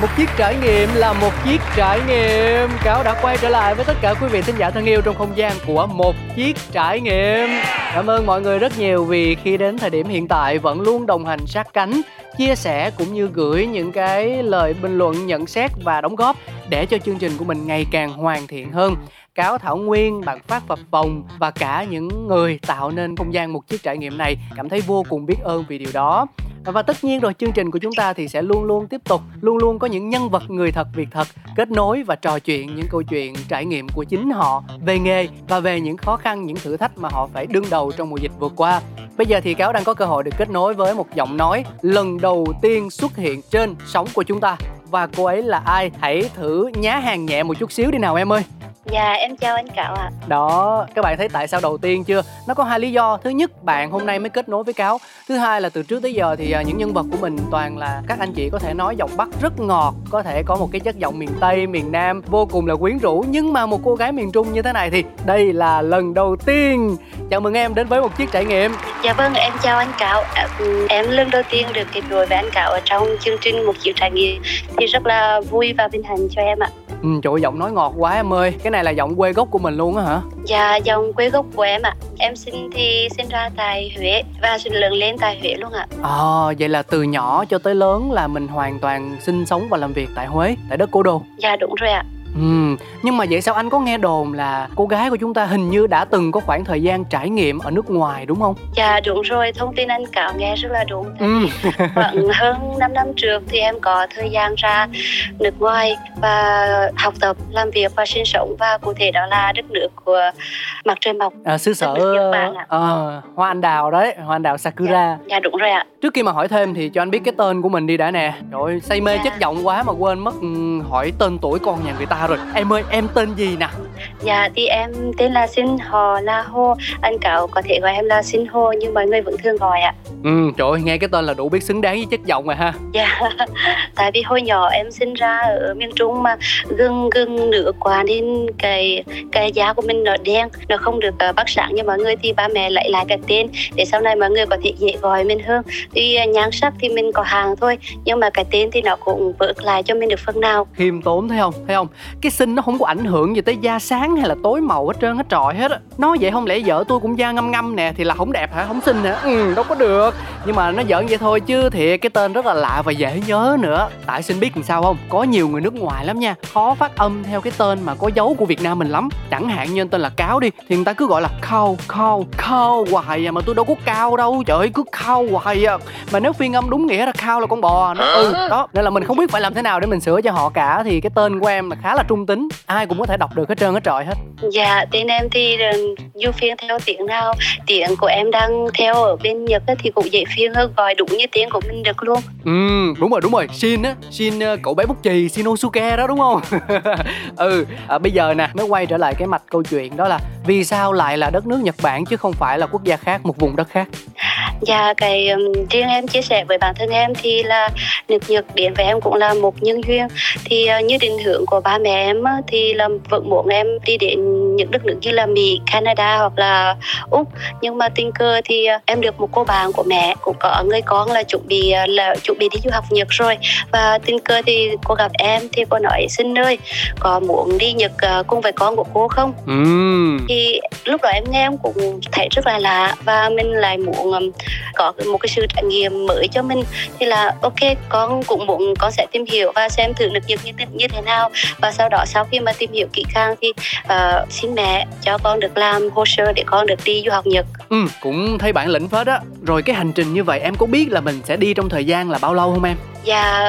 một chiếc trải nghiệm là một chiếc trải nghiệm. Cáo đã quay trở lại với tất cả quý vị thính giả thân yêu trong không gian của một chiếc trải nghiệm. Cảm ơn mọi người rất nhiều vì khi đến thời điểm hiện tại vẫn luôn đồng hành sát cánh, chia sẻ cũng như gửi những cái lời bình luận, nhận xét và đóng góp để cho chương trình của mình ngày càng hoàn thiện hơn. Cáo thảo nguyên, bạn phát phập phòng và cả những người tạo nên không gian một chiếc trải nghiệm này cảm thấy vô cùng biết ơn vì điều đó và tất nhiên rồi, chương trình của chúng ta thì sẽ luôn luôn tiếp tục, luôn luôn có những nhân vật người thật, việc thật kết nối và trò chuyện những câu chuyện trải nghiệm của chính họ về nghề và về những khó khăn, những thử thách mà họ phải đương đầu trong mùa dịch vừa qua. Bây giờ thì cáo đang có cơ hội được kết nối với một giọng nói lần đầu tiên xuất hiện trên sóng của chúng ta. Và cô ấy là ai? Hãy thử nhá hàng nhẹ một chút xíu đi nào em ơi. Dạ em chào anh Cáo ạ. Đó, các bạn thấy tại sao đầu tiên chưa? Nó có hai lý do. Thứ nhất, bạn hôm nay mới kết nối với Cáo. Thứ hai là từ trước tới giờ thì à, những nhân vật của mình toàn là các anh chị có thể nói giọng Bắc rất ngọt Có thể có một cái chất giọng miền Tây, miền Nam vô cùng là quyến rũ. Nhưng mà một cô gái miền Trung như thế này thì đây là lần đầu tiên. Chào mừng em đến với một chiếc trải nghiệm. Dạ vâng, em chào anh Cáo à, Em lần đầu tiên được kết nối với anh Cáo ở trong chương trình một chiếc trải nghiệm. Thì rất là vui và vinh hạnh cho em ạ Ừ, trời ơi, giọng nói ngọt quá em ơi. Cái này là giọng quê gốc của mình luôn á hả? Dạ, giọng quê gốc của em ạ. Em sinh thì sinh ra tại Huế Và sinh lớn lên tại Huế luôn ạ. À, vậy là từ nhỏ cho tới lớn là mình hoàn toàn sinh sống và làm việc tại Huế Tại đất cố đô. Dạ đúng rồi ạ Ừ, nhưng mà vậy sao anh có nghe đồn là cô gái của chúng ta hình như đã từng có khoảng thời gian trải nghiệm ở nước ngoài đúng không? Dạ đúng rồi, thông tin anh Cáo nghe rất là đúng. Ừ. Khoảng hơn 5 năm trước thì em có thời gian ra nước ngoài và học tập, làm việc và sinh sống và cụ thể đó là đất nước của mặt trời mọc. À, xứ sở uh, hoa anh đào đấy, hoa anh đào Sakura. Dạ, dạ đúng rồi ạ. Trước khi mà hỏi thêm thì cho anh biết cái tên của mình đi đã nè. Trời say mê dạ. chất giọng quá mà quên mất ừ, hỏi tên tuổi con nhà người ta rồi. Em ơi em tên gì nè? Dạ thì em tên là Sinh Hồ La Hô. Anh cậu có thể gọi em là Sinh Hồ nhưng mọi người vẫn thường gọi ạ. Ừ trời ơi nghe cái tên là đủ biết xứng đáng với chất giọng rồi ha. Dạ tại vì hồi nhỏ em sinh ra ở miền Trung mà gừng gừng nửa quá nên cái cái da của mình nó đen nó không được uh, bắt sáng như mọi người thì ba mẹ lại lại cái tên để sau này mọi người có thể dễ gọi mình hơn. Thì uh, nhan sắc thì mình có hàng thôi nhưng mà cái tên thì nó cũng vượt lại cho mình được phần nào. Khiêm tốn thấy không? Thấy không cái sinh nó không có ảnh hưởng gì tới da sáng hay là tối màu hết trơn, hết trọi hết á. Nói vậy không lẽ vợ tôi cũng da ngâm ngâm nè, thì là không đẹp hả? Không xinh hả? Ừ đâu có được. Nhưng mà nó giỡn vậy thôi chứ thì cái tên rất là lạ và dễ nhớ nữa. Tại xin biết làm sao không? Có nhiều người nước ngoài lắm nha, khó phát âm theo cái tên mà có dấu của việt nam mình lắm. Chẳng hạn như tên là cáo đi, thì người ta cứ gọi là khâu khâu khâu hoài à mà tôi đâu có cao đâu. Trời ơi, cứ khâu hoài à. Mà nếu phiên âm đúng nghĩa là khao là con bò, nó ừ đó. Nên là mình không biết phải làm thế nào để mình sửa cho họ cả, thì cái tên của em là khá là trung tính ai cũng có thể đọc được hết trơn hết trọi hết. Dạ tên em thì ờ, du phiên theo tiếng nào? Tiếng của em đang theo ở bên nhật thì cũng dễ phiên hơn gọi đúng như tiếng của mình được luôn. Ừ đúng rồi đúng rồi. Shin á shin ờ, cậu bé bút chì shinosuke đó đúng không? Ừ à, bây giờ nè mới quay trở lại cái mạch câu chuyện đó là vì sao lại là đất nước nhật bản chứ không phải là quốc gia khác một vùng đất khác Dạ, cái um, riêng em chia sẻ với bản thân em thì là nước Nhật đến với em cũng là một nhân duyên. Thì uh, như định hướng của ba mẹ em uh, thì là vẫn muốn em đi đến những đất nước như là Mỹ, Canada hoặc là Úc. Nhưng mà tình cờ thì uh, em được một cô bạn của mẹ cũng có người con là chuẩn bị uh, là chuẩn bị đi du học Nhật rồi. Và tình cờ thì cô gặp em thì cô nói xin ơi, có muốn đi Nhật uh, cùng với con của cô không? Mm. Thì lúc đó em nghe em cũng thấy rất là lạ và mình lại muốn um, có một cái sự trải nghiệm mới cho mình thì là ok con cũng muốn con sẽ tìm hiểu và xem thử được những như, như thế nào và sau đó sau khi mà tìm hiểu kỹ càng thì uh, xin mẹ cho con được làm hồ sơ để con được đi du học Nhật. Ừ, cũng thấy bản lĩnh phết á. Rồi cái hành trình như vậy em có biết là mình sẽ đi trong thời gian là bao lâu không em? Và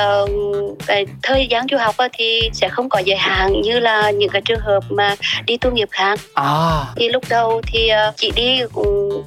cái thời gian du học thì sẽ không có giới hạn như là những cái trường hợp mà đi tu nghiệp khác. À. thì lúc đầu thì ờ, chỉ đi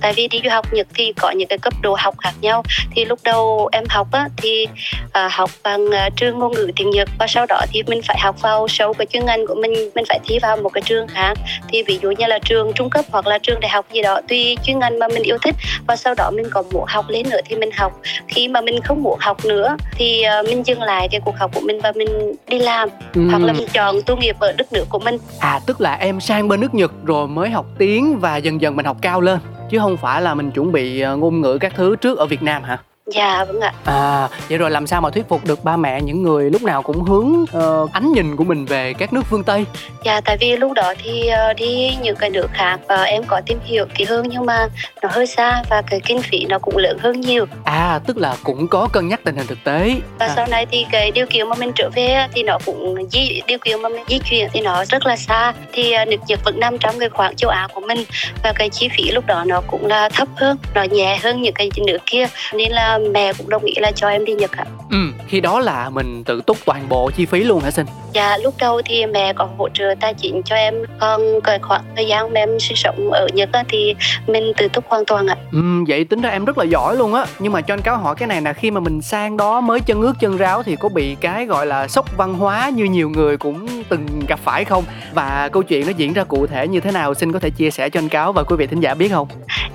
tại vì đi du học Nhật thì có những cái cấp độ học khác nhau. Thì lúc đầu em học á thì à, học bằng à, trường ngôn ngữ tiếng Nhật. Và sau đó thì mình phải học vào sâu cái chuyên ngành của mình mình phải thi vào một cái trường khác. Thì ví dụ như là trường trung cấp hoặc là trường đại học gì đó tùy chuyên ngành mà mình yêu thích. Và sau đó mình có muốn học lên nữa thì mình học. Khi mà mình không muốn học nữa thì uh, mình dừng lại cái cuộc học của mình và mình đi làm ừ. hoặc là mình chọn tu nghiệp ở đất nước của mình à tức là em sang bên nước Nhật rồi mới học tiếng và dần dần mình học cao lên chứ không phải là mình chuẩn bị ờ, ngôn ngữ các thứ trước ở Việt Nam hả? Dạ vâng ạ. À vậy rồi làm sao mà thuyết phục được ba mẹ những người lúc nào cũng hướng uh, ánh nhìn của mình về các nước phương Tây? Dạ tại vì lúc đó thì uh, đi những cái nước khác và em có tìm hiểu kỹ hơn nhưng mà nó hơi xa và cái kinh phí nó cũng lớn hơn nhiều. À tức là cũng có cân nhắc tình hình thực tế. Và à. sau này thì cái điều kiện mà mình trở về thì nó cũng di điều kiện mà mình di chuyển thì nó rất là xa thì uh, nước Nhật vẫn nằm trong cái khoảng châu Á của mình và cái chi phí lúc đó nó cũng là thấp hơn, nó nhẹ hơn những cái nước kia nên là mẹ cũng đồng ý là cho em đi Nhật ạ. Ừ, khi đó là mình tự túc toàn bộ chi phí luôn hả sinh? Dạ, lúc đầu thì mẹ có hỗ trợ tài chính cho em, còn cái khoảng thời gian mà em sinh sống ở Nhật thì mình tự túc hoàn toàn ạ. Ừ, vậy tính ra em rất là giỏi luôn á. Nhưng mà cho anh cáo hỏi cái này là khi mà mình sang đó mới chân ướt chân ráo thì có bị cái gọi là sốc văn hóa như nhiều người cũng từng gặp phải không? Và câu chuyện nó diễn ra cụ thể như thế nào xin có thể chia sẻ cho anh cáo và quý vị thính giả biết không?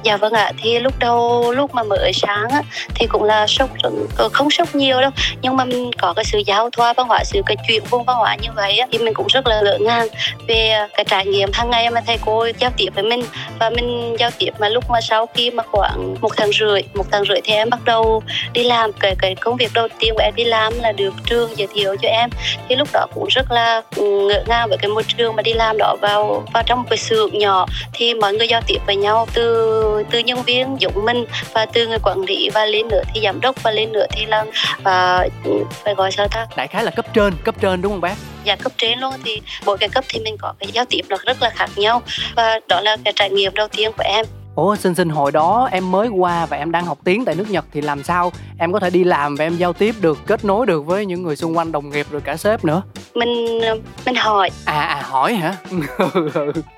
Dạ vâng ạ, thì lúc đầu lúc mà mới sáng á thì cũng là sốc ờ, không sốc nhiều đâu. Nhưng mà mình có cái sự giao thoa văn hóa, sự cái chuyện vùng văn hóa như vậy thì mình cũng rất là ngỡ ngàng về ờ, cái trải nghiệm hàng ngày mà thầy cô giao tiếp với mình. Và mình giao tiếp mà lúc mà sau khi mà khoảng một tháng rưỡi, một tháng rưỡi thì em bắt đầu đi làm. Cái cái công việc đầu tiên của em đi làm là được trường giới thiệu cho em. Thì lúc đó cũng rất là ừ, ngỡ ngàng với cái môi trường mà đi làm đó vào vào trong một cái xưởng nhỏ. Thì mọi người giao tiếp với nhau từ từ nhân viên giống mình và từ người quản lý và lên nữa thì giám đốc và lên nữa thì là uh, phải gọi sao ta? Đại khái là cấp trên cấp trên đúng không bác? Dạ cấp trên luôn. Thì mỗi cái cấp thì mình có cái giao tiếp nó rất là khác nhau và đó là cái trải nghiệm đầu tiên của em. Ủa xin xin hồi đó em mới qua và em đang học tiếng tại nước Nhật thì làm sao em có thể đi làm và em giao tiếp được kết nối được với những người xung quanh đồng nghiệp rồi cả sếp nữa. Mình mình hỏi. À à hỏi hả?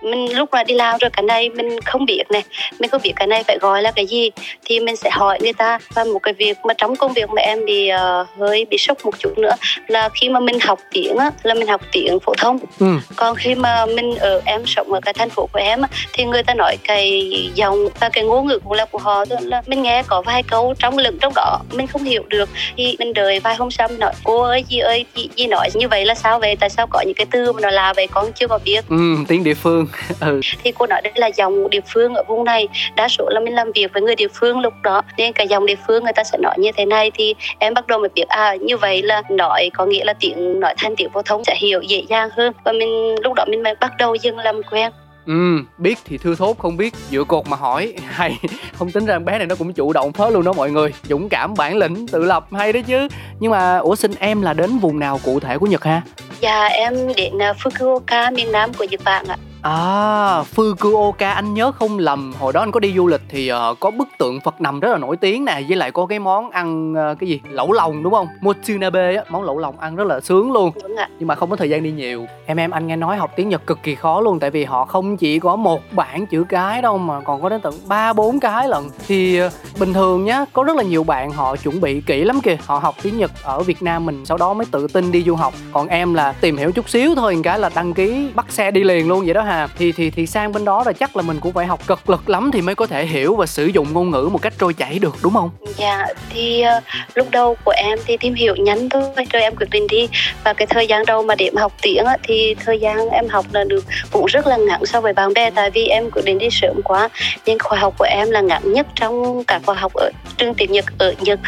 Mình lúc mà đi làm rồi cái này mình không biết này. Mình không biết cái này phải gọi là cái gì. Thì mình sẽ hỏi người ta. Và một cái việc mà trong công việc mà em bị uh, hơi bị sốc một chút nữa là khi mà mình học tiếng á là mình học tiếng phổ thông. Ừ. còn khi mà mình ở em sống ở cái thành phố của em á, thì người ta nói cái giọng và cái ngôn ngữ cũng là của họ thôi. Là mình nghe có vài câu trong lưng trong đó mình không hiểu được. Thì mình đợi vài hôm sau mình nói cô ơi gì ơi chị gì nói như vậy là sao vậy? Tại sao có những cái từ mà nó là vậy? Con chưa có biết. Ừ tiếng địa phương. Ừ. thì cô nói đây là dòng địa phương ở vùng này. Đa số là mình làm việc với người địa phương lúc đó. Nên cái dòng địa phương người ta sẽ nói như thế này thì em bắt đầu mới biết à như vậy là nói có nghĩa là tiếng nói thành tiếng phổ thông sẽ hiểu dễ dàng hơn. Và mình lúc đó mình mới bắt đầu dừng làm quen Ừ, biết thì thưa thốt không biết dựa cột mà hỏi. Hay không tính ra bé này nó cũng chủ động phớt luôn đó mọi người. Dũng cảm bản lĩnh tự lập hay đấy chứ. Nhưng mà ủa xin em là đến vùng nào cụ thể của nhật ha? Dạ em đến à, fukuoka miền nam của nhật bản ạ À, Fukuoka anh nhớ không lầm hồi đó anh có đi du lịch thì uh, có bức tượng Phật nằm rất là nổi tiếng nè với lại có cái món ăn uh, cái gì lẩu lòng đúng không? Motsunabe á, món lẩu lòng ăn rất là sướng luôn. Đúng ạ. Nhưng mà không có thời gian đi nhiều. Em em anh nghe nói học tiếng Nhật cực kỳ khó luôn tại vì họ không chỉ có một bảng chữ cái đâu mà còn có đến tận ba bốn cái lần. Thì uh, bình thường nhá, có rất là nhiều bạn họ chuẩn bị kỹ lắm kìa. Họ học tiếng Nhật ở Việt Nam mình sau đó mới tự tin đi du học. Còn em là tìm hiểu chút xíu thôi, cái là đăng ký bắt xe đi liền luôn vậy đó hà. thì thì thì sang bên đó là chắc là mình cũng phải học cực lực lắm thì mới có thể hiểu và sử dụng ngôn ngữ một cách trôi chảy được đúng không? Dạ thì uh, lúc đầu của em thì tìm hiểu nhanh thôi rồi em quyết định đi và cái thời gian đầu mà để mà học tiếng á, thì thời gian em học là được cũng rất là ngắn so với bạn bè tại vì em quyết định đi sớm quá nhưng khóa học của em là ngắn nhất trong cả khóa học ở trường tiếng Nhật ở Nhật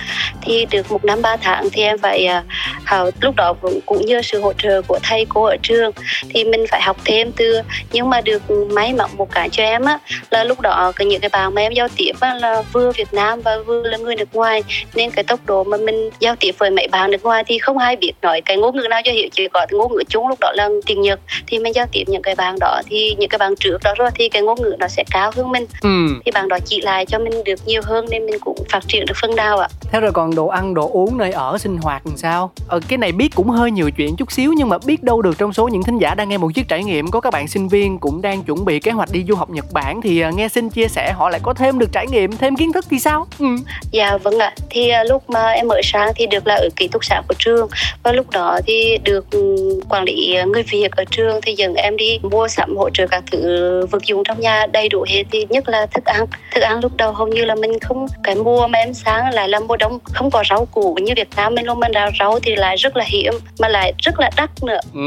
thì được một năm ba tháng thì em phải uh, học lúc đó cũng, cũng như sự hỗ trợ của thầy cô ở trường thì mình phải học thêm từ nhưng mà được may mắn một cái cho em á là lúc đó cái những cái bạn mà em giao tiếp á, là vừa Việt Nam và vừa là người nước ngoài nên cái tốc độ mà mình giao tiếp với mấy bạn nước ngoài thì không ai biết nói cái ngôn ngữ nào cho hiểu chỉ có ngôn ngữ chung lúc đó là tiếng Nhật thì mình giao tiếp những cái bạn đó thì những cái bạn trước đó rồi thì cái ngôn ngữ nó sẽ cao hơn mình. Ừ. thì bạn đó chỉ lại cho mình được nhiều hơn nên mình cũng phát triển được phần nào ạ. Thế rồi còn đồ ăn đồ uống nơi ở sinh hoạt làm sao? Ờ, cái này biết cũng hơi nhiều chuyện chút xíu nhưng mà biết đâu được trong số những thính giả đang nghe một chiếc trải nghiệm, có các bạn sinh viên cũng đang chuẩn bị kế hoạch đi du học Nhật Bản, thì à, nghe xin chia sẻ họ lại có thêm được trải nghiệm, thêm kiến thức thì sao? Ừ. dạ vâng ạ. Thì à, lúc mà em mở sang thì được là ở ký túc xá của trường và lúc đó thì được ừ, quản lý người Việt ở trường thì dẫn em đi mua sắm, hỗ trợ các thứ vật dụng trong nhà đầy đủ hết. Thì nhất là thức ăn. Thức ăn lúc đầu hầu như là mình không, cái mua mà em sáng lại là mua đông, không có rau củ như Việt Nam. Mình luôn mình đào rau thì lại rất là hiếm, mà lại rất là đắt nữa. Ừ,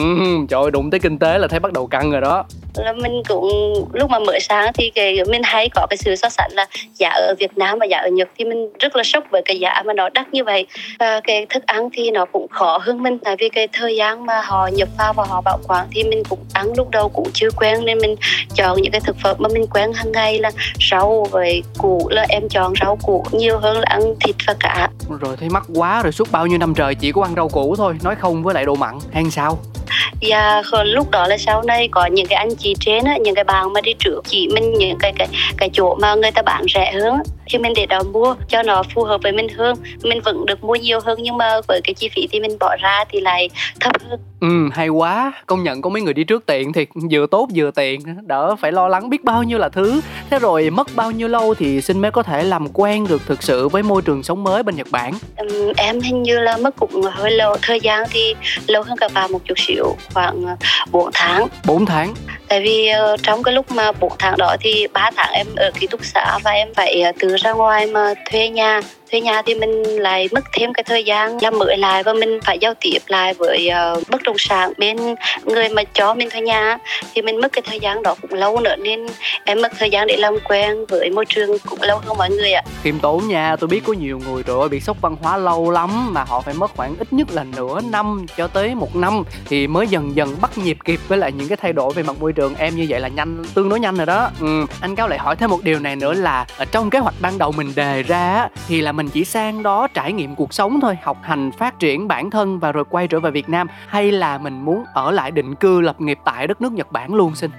trời ơi đụng tới kinh tế là thấy bắt đầu căng rồi đó là mình cũng, lúc mà mới sáng thì cái, mình hay có cái sự so sánh là giá ở Việt Nam và giá ở Nhật thì mình rất là sốc với cái giá mà nó đắt như vậy. Và cái thức ăn thì nó cũng khó hơn mình, tại vì cái thời gian mà họ nhập vào và họ bảo quản thì mình cũng ăn lúc đầu cũng chưa quen nên mình chọn những cái thực phẩm mà mình quen hàng ngày là rau với củ, là em chọn rau củ nhiều hơn là ăn thịt và cá. Rồi thấy mắc quá rồi, suốt bao nhiêu năm trời chỉ có ăn rau củ thôi, nói không với lại đồ mặn hay sao? Dạ, và lúc đó là sau này có những cái anh chị trên á, những cái bạn mà đi trước chỉ mình những cái cái cái chỗ mà người ta bán rẻ hơn thì mình để đó mua cho nó phù hợp với mình hơn. Mình vẫn được mua nhiều hơn nhưng mà với cái chi phí thì mình bỏ ra thì lại thấp hơn. Ừ hay quá. Công nhận có mấy người đi trước tiện thì vừa tốt vừa tiện. Đỡ phải lo lắng biết bao nhiêu là thứ. Thế rồi mất bao nhiêu lâu thì xin mới có thể làm quen được thực sự với môi trường sống mới bên nhật bản? Um, em hình như là mất cũng hơi lâu thời gian thì lâu hơn các bạn một chút xíu khoảng 4 tháng. 4 tháng? Tại vì uh, trong cái lúc mà 4 tháng đó thì 3 tháng em ở ký túc xá và em phải uh, từ ra ngoài mà thuê nhà thuê nhà thì mình lại mất thêm cái thời gian làm mới lại và mình phải giao tiếp lại với uh, bất động sản bên người mà cho mình thuê nhà. Thì mình mất cái thời gian đó cũng lâu nữa nên em mất thời gian để làm quen với môi trường cũng lâu hơn mọi người ạ. Khiêm tốn nha tôi biết có nhiều người rồi bị sốc văn hóa lâu lắm mà họ phải mất khoảng ít nhất là nửa năm cho tới một năm thì mới dần dần bắt nhịp kịp với lại những cái thay đổi về mặt môi trường. Em như vậy là nhanh tương đối nhanh rồi đó. Ừ. anh cao lại hỏi thêm một điều này nữa là ở trong kế hoạch ban đầu mình đề ra thì là mình mình chỉ sang đó trải nghiệm cuộc sống thôi, học hành, phát triển bản thân và rồi quay trở về việt nam, hay là mình muốn ở lại định cư lập nghiệp tại đất nước nhật bản luôn xin?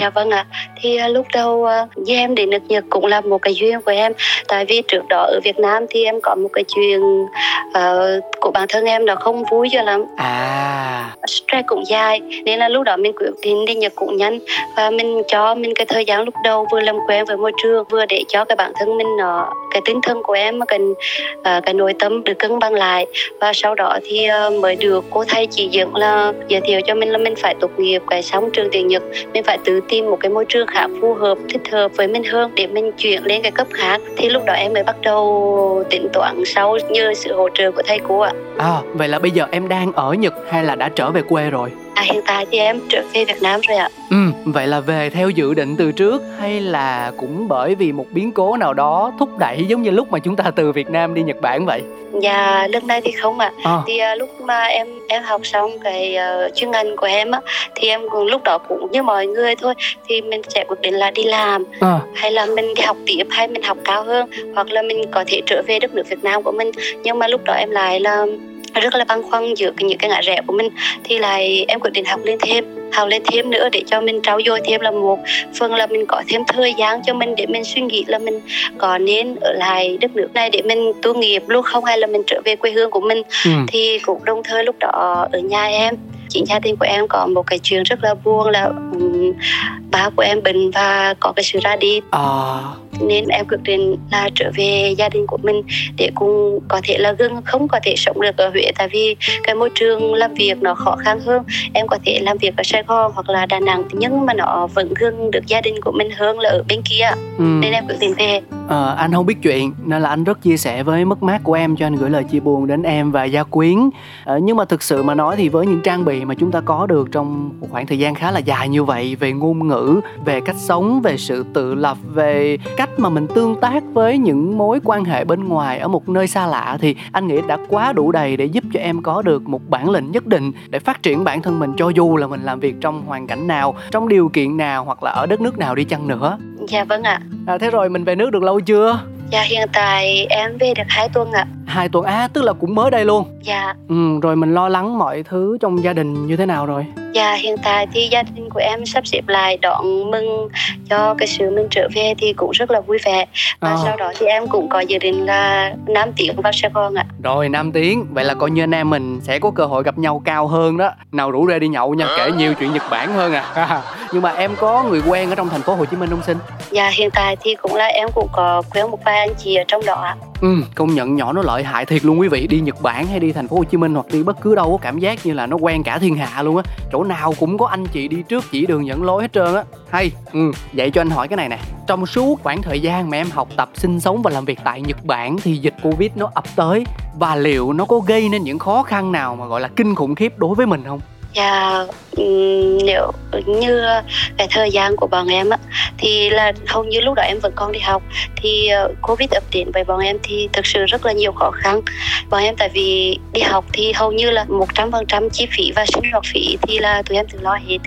Dạ vâng ạ. Thì uh, lúc đầu uh, với em đến nước Nhật cũng là một cái duyên của em. Tại vì trước đó ở Việt Nam thì em có một cái chuyện uh, của bản thân em là không vui cho lắm. À. Stress cũng dài nên là lúc đó mình quyết định đi Nhật cũng nhanh và mình cho mình cái thời gian lúc đầu vừa làm quen với môi trường vừa để cho cái bản thân mình nó cái tinh thần của em cần uh, cái nội tâm được cân bằng lại và sau đó thì uh, mới được cô thầy chỉ dẫn là giới thiệu cho mình là mình phải tốt nghiệp cái xong trường tiếng Nhật mình phải tự tìm một cái môi trường khác phù hợp, thích hợp với mình hơn để mình chuyển lên cái cấp khác. Thì lúc đó em mới bắt đầu tính toán sau nhờ sự hỗ trợ của thầy cô ạ. À vậy là bây giờ em đang ở Nhật hay là đã trở về quê rồi? À, hiện tại thì em trở về Việt Nam rồi ạ. Ừ, vậy là về theo dự định từ trước hay là cũng bởi vì một biến cố nào đó thúc đẩy giống như lúc mà chúng ta từ Việt Nam đi Nhật Bản vậy? Dạ, lúc này thì không ạ. À. À. Thì uh, lúc mà em em học xong cái uh, chuyên ngành của em á, thì em cũng lúc đó cũng như mọi người thôi, thì mình sẽ quyết định là đi làm, à. hay là mình đi học tiếp, hay mình học cao hơn, hoặc là mình có thể trở về đất nước Việt Nam của mình. Nhưng mà lúc đó em lại là rất là băn khoăn giữa những cái ngã rẽ của mình thì lại em quyết định học lên thêm học lên thêm nữa để cho mình trau dồi thêm là một phần là mình có thêm thời gian cho mình để mình suy nghĩ là mình có nên ở lại đất nước này để mình tu nghiệp luôn không hay là mình trở về quê hương của mình ừ. thì cũng đồng thời lúc đó ở nhà em chị gia đình của em có một cái chuyện rất là buồn là um, ba của em bệnh và có cái sự ra đi à. Nên em quyết định là trở về gia đình của mình để cùng có thể là gần không có thể sống được ở Huế. Tại vì cái môi trường làm việc nó khó khăn hơn. Em có thể làm việc ở Sài Gòn hoặc là Đà Nẵng nhưng mà nó vẫn gần được gia đình của mình hơn là ở bên kia. Ừ. nên em quyết định về. À, anh không biết chuyện nên là anh rất chia sẻ với mất mát của em cho anh gửi lời chia buồn đến em và gia quyến. À, nhưng mà thực sự mà nói thì với những trang bị mà chúng ta có được trong một khoảng thời gian khá là dài như vậy về ngôn ngữ về cách sống về sự tự lập về cách mà mình tương tác với những mối quan hệ bên ngoài ở một nơi xa lạ thì anh nghĩ đã quá đủ đầy để giúp cho em có được một bản lĩnh nhất định để phát triển bản thân mình cho dù là mình làm việc trong hoàn cảnh nào trong điều kiện nào hoặc là ở đất nước nào đi chăng nữa. Dạ vâng ạ. À, thế rồi mình về nước được lâu chưa? Dạ hiện tại em về được 2 tuần ạ. Hai tuần á à, tức là cũng mới đây luôn dạ ừ rồi mình lo lắng mọi thứ trong gia đình như thế nào rồi Dạ hiện tại thì gia đình của em sắp xếp lại đón mừng cho cái sự mình trở về thì cũng rất là vui vẻ và à. sau đó thì em cũng có dự định là Nam Tiến vào Sài Gòn ạ. Rồi Nam Tiến, vậy là coi như anh em mình sẽ có cơ hội gặp nhau cao hơn đó. Nào rủ ra đi nhậu nha, kể nhiều chuyện Nhật Bản hơn à. Nhưng mà em có người quen ở trong thành phố Hồ Chí Minh không xin? Dạ hiện tại thì cũng là em cũng có quen một vài anh chị ở trong đó ạ. Ừ, công nhận nhỏ nó lợi hại thiệt luôn quý vị. Đi Nhật Bản hay đi thành phố Hồ Chí Minh hoặc đi bất cứ đâu có cảm giác như là nó quen cả thiên hạ luôn á. Chỗ nào cũng có anh chị đi trước chỉ đường dẫn lối hết trơn á. Hay ừ vậy cho anh hỏi cái này nè. Trong suốt khoảng thời gian mà em học tập, sinh sống và làm việc tại Nhật Bản thì dịch Covid nó ập tới và liệu nó có gây nên những khó khăn nào mà gọi là kinh khủng khiếp đối với mình không? Dạ ừ, nếu như cái thời gian của bọn em á, thì là hầu như lúc đó em vẫn còn đi học, thì ờ, covid ập đến với bọn em thì thực sự rất là nhiều khó khăn. Bọn em tại vì đi học thì hầu như là một trăm phần trăm chi phí và sinh hoạt phí thì là tụi em tự lo hết.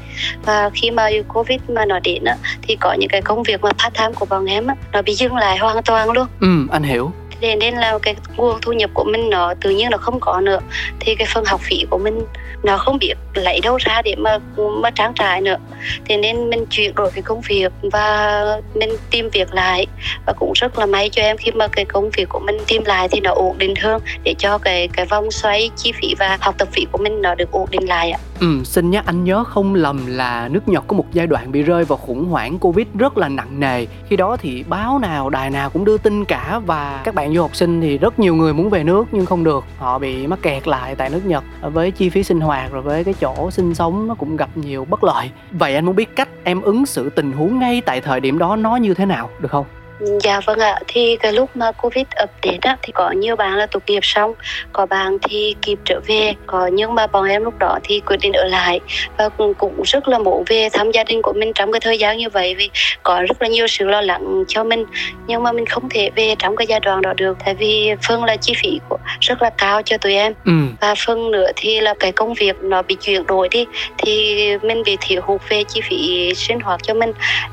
Và khi mà covid mà nó đến á, thì có những cái công việc mà part time của bọn em á, nó bị dừng lại hoàn toàn luôn. Ừ anh hiểu thế nên là cái nguồn thu nhập của mình nó tự nhiên nó không có nữa. Thì cái phần học phí của mình nó không biết lấy đâu ra để mà mà trang trải nữa. Thế nên mình chuyển đổi cái công việc và mình tìm việc lại. Và cũng rất là may cho em khi mà cái công việc của mình tìm lại thì nó ổn định hơn để cho cái cái vòng xoay chi phí và học tập phí của mình nó được ổn định lại ạ. Ừ, xin nhắc anh nhớ không lầm là nước Nhật có một giai đoạn bị rơi vào khủng hoảng Covid rất là nặng nề. Khi đó thì báo nào, đài nào cũng đưa tin cả và các bạn du học sinh thì rất nhiều người muốn về nước nhưng không được. Họ bị mắc kẹt lại tại nước Nhật với chi phí sinh hoạt rồi với cái chỗ sinh sống nó cũng gặp nhiều bất lợi. Vậy anh muốn biết cách em ứng xử tình huống ngay tại thời điểm đó nó như thế nào được không? Dạ vâng ạ, thì cái lúc mà Covid ập đến á, thì có nhiều bạn là tốt nghiệp xong, có bạn thì kịp trở về, có nhưng mà bọn em lúc đó thì quyết định ở lại và cũng, cũng rất là muốn về thăm gia đình của mình trong cái thời gian như vậy vì có rất là nhiều sự lo lắng cho mình. Nhưng mà mình không thể về trong cái giai đoạn đó được tại vì phần là chi phí của rất là cao cho tụi em. Ừ. và phần nữa thì là cái công việc nó bị chuyển đổi đi thì mình bị thiếu hụt về chi phí sinh hoạt cho mình.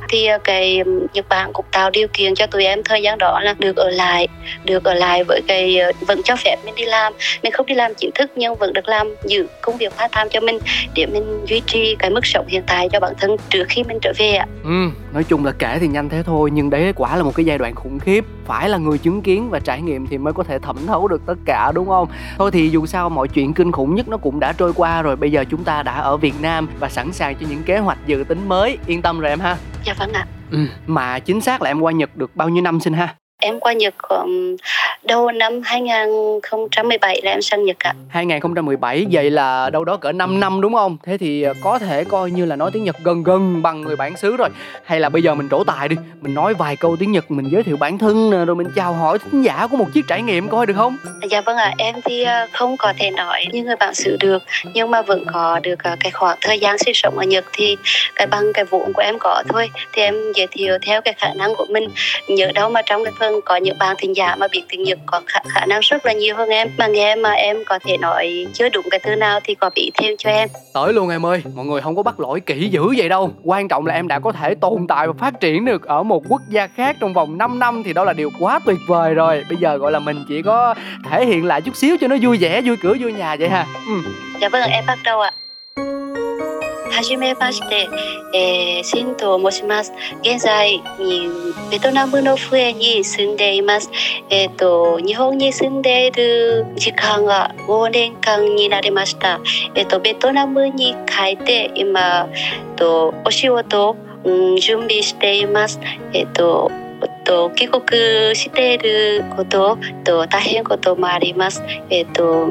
Thì cái Nhật Bản cũng tạo điều kiện cho tụi em thời gian đó là được ở lại được ở lại với cái ờ, vẫn cho phép mình đi làm. Mình không đi làm chính thức nhưng vẫn được làm giữ công việc part time cho mình để mình duy trì cái mức sống hiện tại cho bản thân trước khi mình trở về ạ. Ừ nói chung là kể thì nhanh thế thôi nhưng đấy quả là một cái giai đoạn khủng khiếp. Phải là người chứng kiến và trải nghiệm thì mới có thể thẩm thấu được tất cả đúng không? Thôi thì dù sao mọi chuyện kinh khủng nhất nó cũng đã trôi qua rồi bây giờ chúng ta đã ở việt nam và sẵn sàng cho những kế hoạch dự tính mới. Yên tâm rồi em ha. Dạ vâng ạ Ừ, mà chính xác là em qua Nhật được bao nhiêu năm xin ha? Em qua Nhật um, đầu năm 2017 là em sang Nhật ạ. 2017 vậy là đâu đó cỡ 5 năm đúng không? Thế thì ờ, có thể coi như là nói tiếng Nhật gần gần bằng người bản xứ rồi. Hay là bây giờ mình trổ tài đi, mình nói vài câu tiếng Nhật mình giới thiệu bản thân nè rồi mình chào hỏi thính giả của một chiếc trải nghiệm coi được không? Dạ vâng ạ, em thì ờ, không có thể nói như người bản xứ được nhưng mà vẫn có được ờ, cái khoảng thời gian sinh sống ở Nhật thì cái bằng cái vốn của em có thôi thì em giới thiệu theo cái khả năng của mình nhớ đâu mà trong cái phần có những bạn thính giả mà biết tiếng Nhật có khả, khả năng rất là nhiều hơn em. Mà nghe mà em có thể nói chưa đúng cái thứ nào thì có bị thêm cho em. Tới luôn em ơi mọi người không có bắt lỗi kỹ dữ vậy đâu. Quan trọng là em đã có thể tồn tại và phát triển được ở một quốc gia khác trong vòng 5 năm thì đó là điều quá tuyệt vời rồi. Bây giờ gọi là mình chỉ có thể hiện lại chút xíu cho nó vui vẻ vui cửa vui nhà vậy ha. Ừ. dạ vâng em bắt đầu ạ はじめまして、えー、新藤申します。現在にベトナムの笛に住んでいます。えっ、ー、と日本に住んでいる時間が5年間になりました。えっ、ー、とベトナムに帰って今とお仕事を、うん、準備しています。えっ、とと帰国していることと大変こともあります。えっ、ー、と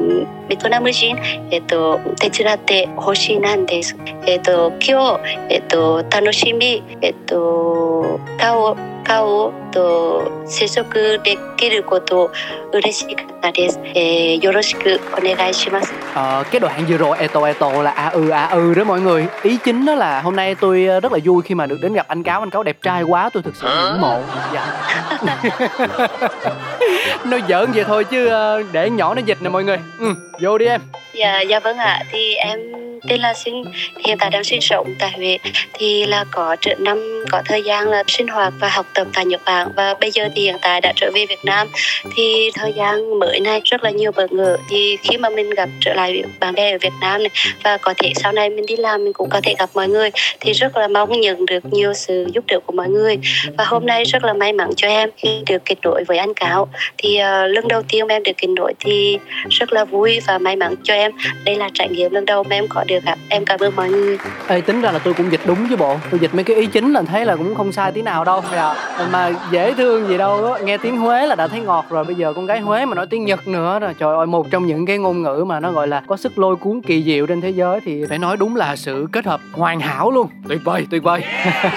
ベトナム人えっ、ー、と手伝ってほしいなんです。えっ、ー、と今日えっ、と楽しみえっ、と顔顔と接触できること嬉しかったです。えー、よろしくお願いします。Ờ, cái đoạn vừa rồi eto eto là a ư a ư đó mọi người ý chính đó là hôm nay tôi rất là vui khi mà được đến gặp anh cáo anh cáo đẹp trai quá tôi thực sự ngưỡng mộ dạ nói giỡn vậy thôi chứ ờ, để nhỏ nó dịch nè mọi người. Ừ, vô đi em. Dạ dạ vâng ạ. Thì em tên là sinh hiện tại đang sinh sống tại Huế. Thì là có trợ năm có thời gian là sinh hoạt và học tập tại Nhật Bản. Và bây giờ thì hiện tại đã trở về Việt Nam. Thì thời gian mới này rất là nhiều bỡ ngỡ. Thì khi mà mình gặp trở lại bạn bè ở Việt Nam này và có thể sau này mình đi làm mình cũng có thể gặp mọi người thì rất là mong nhận được nhiều sự giúp đỡ của mọi người. Và hôm nay rất là may mắn cho em khi được kết nối với anh Cáo thì uh, lần đầu tiên em được kết nối thì rất là vui và may mắn cho em. Đây là trải nghiệm lần đầu mà em có được gặp em cảm ơn mọi người. Ê, tính ra là tôi cũng dịch đúng chứ bộ. Tôi dịch mấy cái ý chính là thấy là cũng không sai tí nào đâu. Dạ. mà dễ thương gì đâu nghe tiếng Huế là đã thấy ngọt rồi. Bây giờ con gái Huế mà nói tiếng Nhật nữa rồi trời ơi một trong những cái ngôn ngữ mà nó gọi là có sức lôi cuốn kỳ diệu trên thế giới thì phải nói đúng là sự kết hợp hoàn hảo luôn. Tuyệt vời tuyệt vời.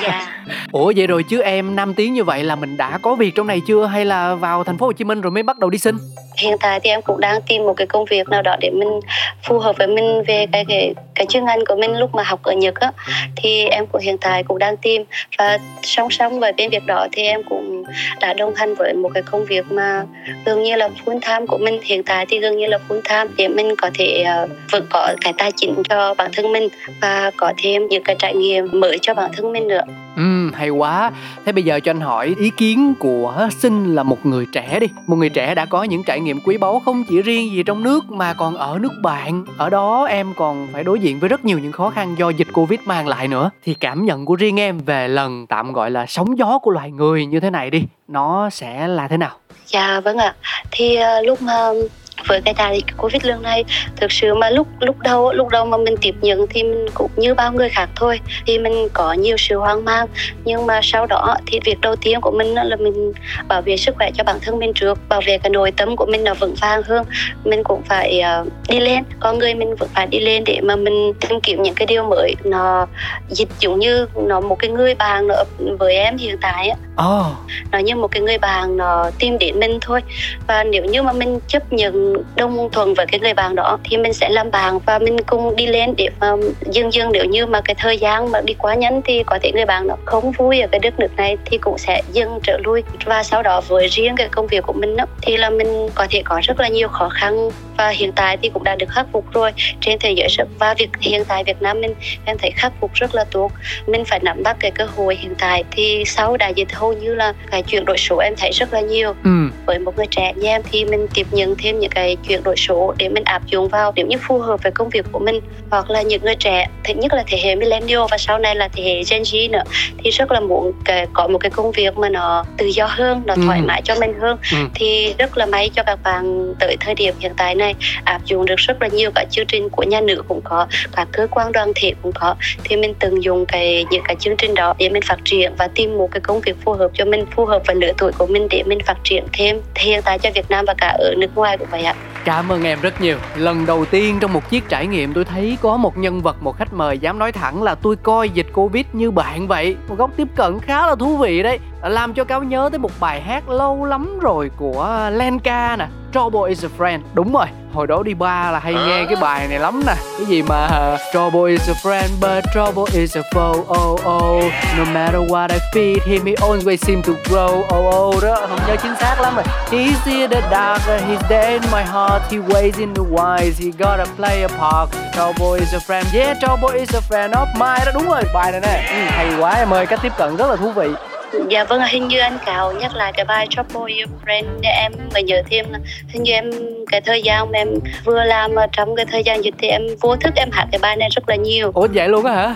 Dạ ủa vậy rồi chứ em năm tiếng như vậy là mình đã có việc trong này chưa? Hay là vào thành phố Hồ Chí Minh rồi mới bắt đầu đi xin? Hiện tại thì em cũng đang tìm một cái công việc nào đó để mình phù hợp với mình về cái cái cái chuyên ngành của mình lúc mà học ở Nhật á. Thì em cũng hiện tại cũng đang tìm và song song với bên việc đó thì em cũng đã đồng hành với một cái công việc mà gần như là full time của mình. Hiện tại thì gần như là full time để mình có thể uh, vẫn có cái tài chính cho bản thân mình và có thêm những cái trải nghiệm mới cho bản thân mình nữa. Ừ, hay quá. Thế bây giờ cho anh hỏi ý kiến của Sinh là một người trẻ đi. Một người trẻ đã có những trải nghiệm quý báu không chỉ riêng gì trong nước mà còn ở nước bạn. Ở đó em còn phải đối diện với rất nhiều những khó khăn do dịch Covid mang lại nữa. Thì cảm nhận của riêng em về lần tạm gọi là sóng gió của loài người như thế này đi, nó sẽ là thế nào? Dạ vâng ạ. Thì uh, lúc mà với cái đại dịch covid lần này. Thực sự mà lúc lúc đầu lúc đầu mà mình tiếp nhận thì mình cũng như bao người khác thôi. Thì mình có nhiều sự hoang mang. Nhưng mà sau đó thì việc đầu tiên của mình là mình bảo vệ sức khỏe cho bản thân mình trước. Bảo vệ cái nội tâm của mình là vững vàng hơn. Mình cũng phải uh, đi lên. Con người mình vẫn phải đi lên để mà mình tìm kiếm những cái điều mới. Nó dịch giống như nó một cái người bạn nữa với em hiện tại á. Oh. nó như một cái người bạn nó tìm đến mình thôi. Và nếu như mà mình chấp nhận đồng thuận với cái người bạn đó thì mình sẽ làm bạn và mình cùng đi lên để mà dần dần nếu như mà cái thời gian mà đi quá nhanh thì có thể người bạn nó không vui ở cái đất nước này thì cũng sẽ dần trở lui. Và sau đó với riêng cái công việc của mình đó, thì là mình có thể có rất là nhiều khó khăn. Và hiện tại thì cũng đã được khắc phục rồi. Trên thế giới và việc hiện tại Việt Nam mình em thấy khắc phục rất là tốt. Mình phải nắm bắt cái cơ hội hiện tại. Thì sau đại dịch hầu như là cái chuyển đổi số em thấy rất là nhiều. Ừ. với một người trẻ như em thì mình tiếp nhận thêm những cái chuyển đổi số để mình áp dụng vào nếu như phù hợp với công việc của mình. Hoặc là những người trẻ thứ nhất là thế hệ millennial và sau này là thế hệ Gen Z nữa thì rất là muốn cái, có một cái công việc mà nó tự do hơn nó thoải ừ. mái cho mình hơn. Ừ. thì rất là may cho các bạn tới thời điểm hiện tại này áp dụng được rất là nhiều các chương trình của nhà nước cũng có các cơ quan đoàn thể cũng có. Thì mình tận dụng cái những cái chương trình đó để mình phát triển và tìm một cái công việc phù hợp cho mình phù hợp với lứa tuổi của mình để mình phát triển thêm. Hiện tại cho Việt Nam và cả ở nước ngoài cũng vậy ạ Cảm ơn em rất nhiều. Lần đầu tiên trong một chiếc trải nghiệm tôi thấy có một nhân vật, một khách mời dám nói thẳng là tôi coi dịch Covid như bạn vậy. Một góc tiếp cận khá là thú vị đấy. Làm cho cáo nhớ tới một bài hát lâu lắm rồi của Lenka nè. Trouble is a friend. Đúng rồi, hồi đó đi ba là hay nghe cái bài này lắm nè. Cái gì mà uh, trouble is a friend but trouble is a foe. Oh oh no matter what I feed him he always seem to grow. Oh oh đó không nhớ chính xác lắm rồi. He's in the dark he's there in my heart. He waits in the wise he gotta play a part. Trouble is a friend yeah trouble is a friend of mine. Đó đúng rồi bài này nè. Ừ, hay quá em ơi cách tiếp cận rất là thú vị. Dạ vâng, hình như anh Cào nhắc lại cái bài Trouble Your Friend để em mới nhớ thêm là hình như em cái thời gian mà em vừa làm trong cái thời gian dịch thì em vô thức em hát cái bài này rất là nhiều. Ủa vậy luôn á hả?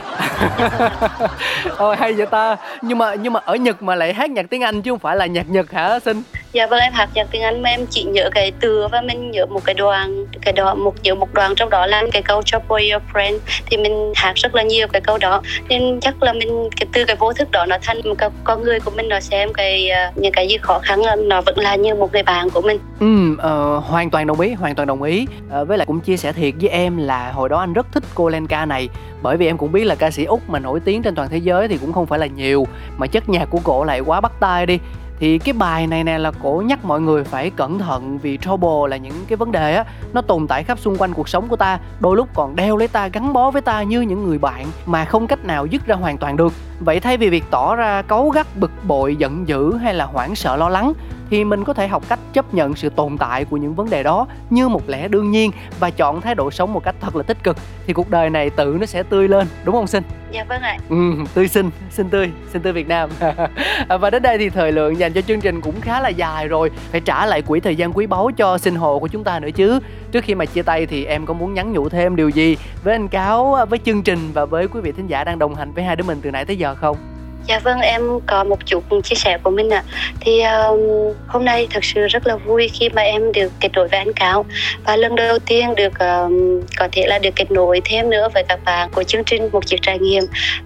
Ôi hay vậy ta. Nhưng mà nhưng mà ở Nhật mà lại hát nhạc tiếng Anh chứ không phải là nhạc Nhật hả Sinh? Dạ vâng em hát nhạc tiếng Anh mà em chỉ nhớ cái từ và mình nhớ một cái đoạn cái đoạn một nhớ một đoạn trong đó là cái câu cho boy Your Friend. Thì mình hát rất là nhiều cái câu đó. Nên chắc là mình cái từ cái vô thức đó nó thành một cái con người của mình nó xem cái à, những cái gì khó khăn nó vẫn là như một người bạn của mình. Ừ uh, hoàn toàn đồng ý hoàn toàn đồng ý. Uh, với lại cũng chia sẻ thiệt với em là hồi đó anh rất thích cô Lenka này. Bởi vì em cũng biết là ca sĩ úc mà nổi tiếng trên toàn thế giới thì cũng không phải là nhiều. Mà chất nhạc của cổ lại quá bắt tai đi thì cái bài này nè là cổ nhắc mọi người phải cẩn thận vì trouble là những cái vấn đề á, nó tồn tại khắp xung quanh cuộc sống của ta, đôi lúc còn đeo lấy ta, gắn bó với ta như những người bạn mà không cách nào dứt ra hoàn toàn được. Vậy thay vì việc tỏ ra cấu gắt, bực bội, giận dữ hay là hoảng sợ, lo lắng thì mình có thể học cách chấp nhận sự tồn tại của những vấn đề đó như một lẽ đương nhiên và chọn thái độ sống một cách thật là tích cực. Thì cuộc đời này tự nó sẽ tươi lên đúng không sinh? Dạ vâng ạ. Ừ, tươi xinh xinh tươi xinh tươi việt nam. Và đến đây thì thời lượng dành cho chương trình cũng khá là dài rồi. Phải trả lại quỹ thời gian quý báu cho sinh hồ của chúng ta nữa chứ. Trước khi mà chia tay thì em có muốn nhắn nhủ thêm điều gì với anh cáo với chương trình và với quý vị thính giả đang đồng hành với hai đứa mình từ nãy tới giờ không Dạ vâng, em có một chút chia sẻ của mình ạ. À. Thì um, hôm nay thật sự rất là vui khi mà em được kết nối với anh Cáo và lần đầu tiên được um, có thể là được kết nối thêm nữa với các bạn của chương trình một chiếc trải nghiệm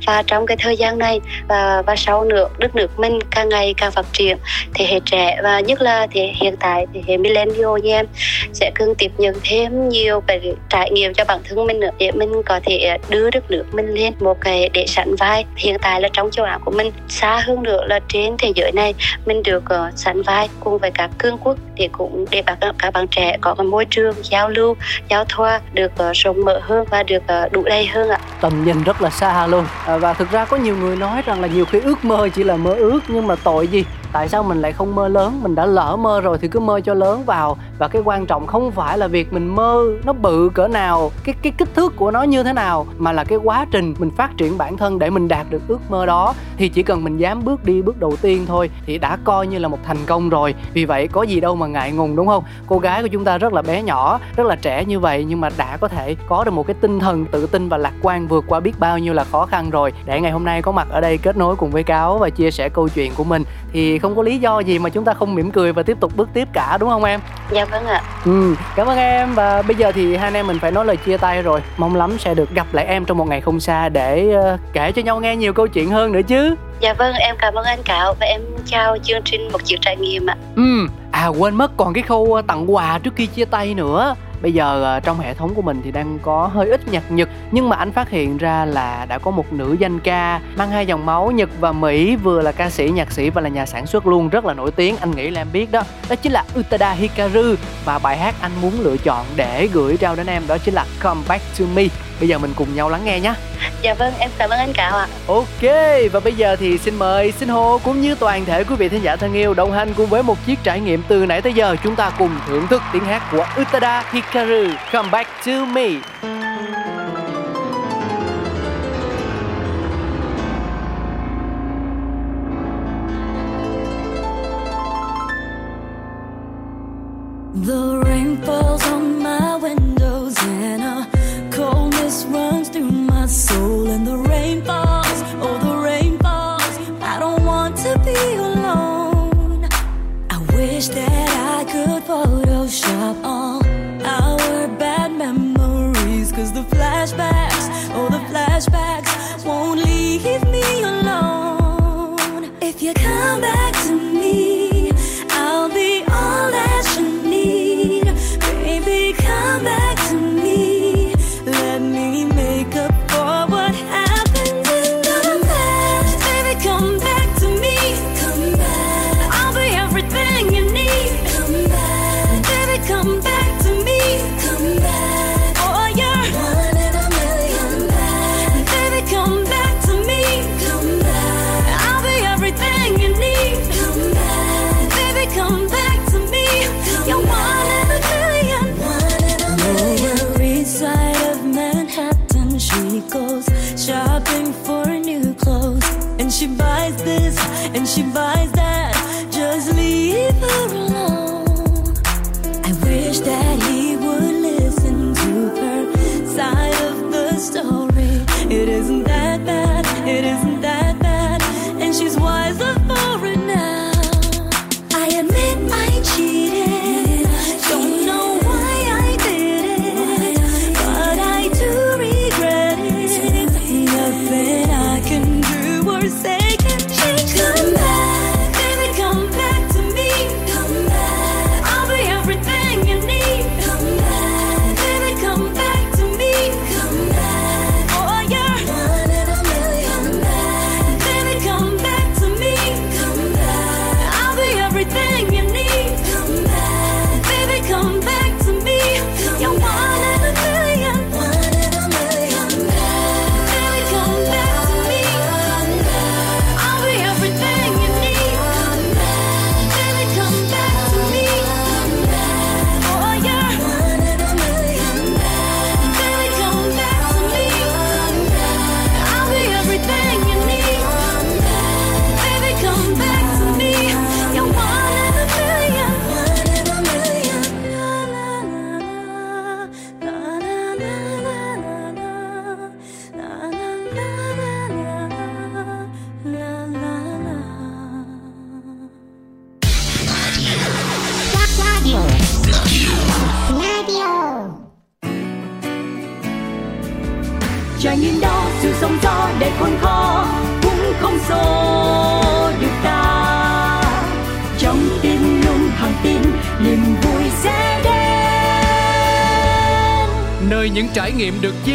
và trong cái thời gian này và và sau nữa đất nước mình càng ngày càng phát triển thế hệ trẻ và nhất là thế hiện tại thế hệ millennial như em sẽ cần tiếp nhận thêm nhiều cái trải nghiệm cho bản thân mình nữa để mình có thể đưa đất nước mình lên một cái để sẵn vai hiện tại là trong châu Á của mình xa hơn nữa là trên thế giới này. Mình được ờ, uh, sẵn vai cùng với các cương quốc để cũng để các các bạn trẻ có cái môi trường giao lưu giao thoa được uh, rộng mở hơn và được uh, đủ đầy hơn ạ. Tầm nhìn rất là xa luôn. À, và thực ra có nhiều người nói rằng là nhiều khi ước mơ chỉ là mơ ước nhưng mà tội gì? Tại sao mình lại không mơ lớn? Mình đã lỡ mơ rồi thì cứ mơ cho lớn vào. Và cái quan trọng không phải là việc mình mơ nó bự cỡ nào, cái cái kích thước của nó như thế nào, mà là cái quá trình mình phát triển bản thân để mình đạt được ước mơ đó. Thì chỉ cần mình dám bước đi bước đầu tiên thôi thì đã coi như là một thành công rồi. Vì vậy có gì đâu mà ngại ngùng, đúng không? Cô gái của chúng ta rất là bé nhỏ, rất là trẻ như vậy nhưng mà đã có thể có được một cái tinh thần tự tin và lạc quan vượt qua biết bao nhiêu là khó khăn rồi. Để ngày hôm nay có mặt ở đây kết nối cùng với cáo và chia sẻ câu chuyện của mình thì không có lý do gì mà chúng ta không mỉm cười và tiếp tục bước tiếp cả đúng không em? Dạ vâng ạ. Ừ cảm ơn em. Và bây giờ thì hai anh em mình phải nói lời chia tay rồi. Mong lắm sẽ được gặp lại em trong một ngày không xa để uh, kể cho nhau nghe nhiều câu chuyện hơn nữa chứ. Dạ vâng em cảm ơn anh cạo và em chào chương trình một chiều trải nghiệm ạ. Ừ. À quên mất còn cái khâu ờ, tặng quà trước khi chia tay nữa bây giờ ờ, trong hệ thống của mình thì đang có hơi ít nhạc nhật, nhưng mà anh phát hiện ra là đã có một nữ danh ca mang hai dòng máu nhật và mỹ, vừa là ca sĩ, nhạc sĩ và là nhà sản xuất luôn, rất là nổi tiếng. Anh nghĩ là em biết đó đó chính là Utada Hikaru. Và bài hát anh muốn lựa chọn để gửi trao đến em đó chính là Come Back to Me bây giờ mình cùng nhau lắng nghe nhé dạ vâng em cảm ơn anh Cạo ạ. Ok và bây giờ thì xin mời xin hô cũng như toàn thể quý vị thính giả thân yêu đồng hành cùng với một chiếc trải nghiệm từ nãy tới giờ chúng ta cùng thưởng thức tiếng hát của Utada Hikaru Come Back to Me. The rain the isn't that bad, it isn't that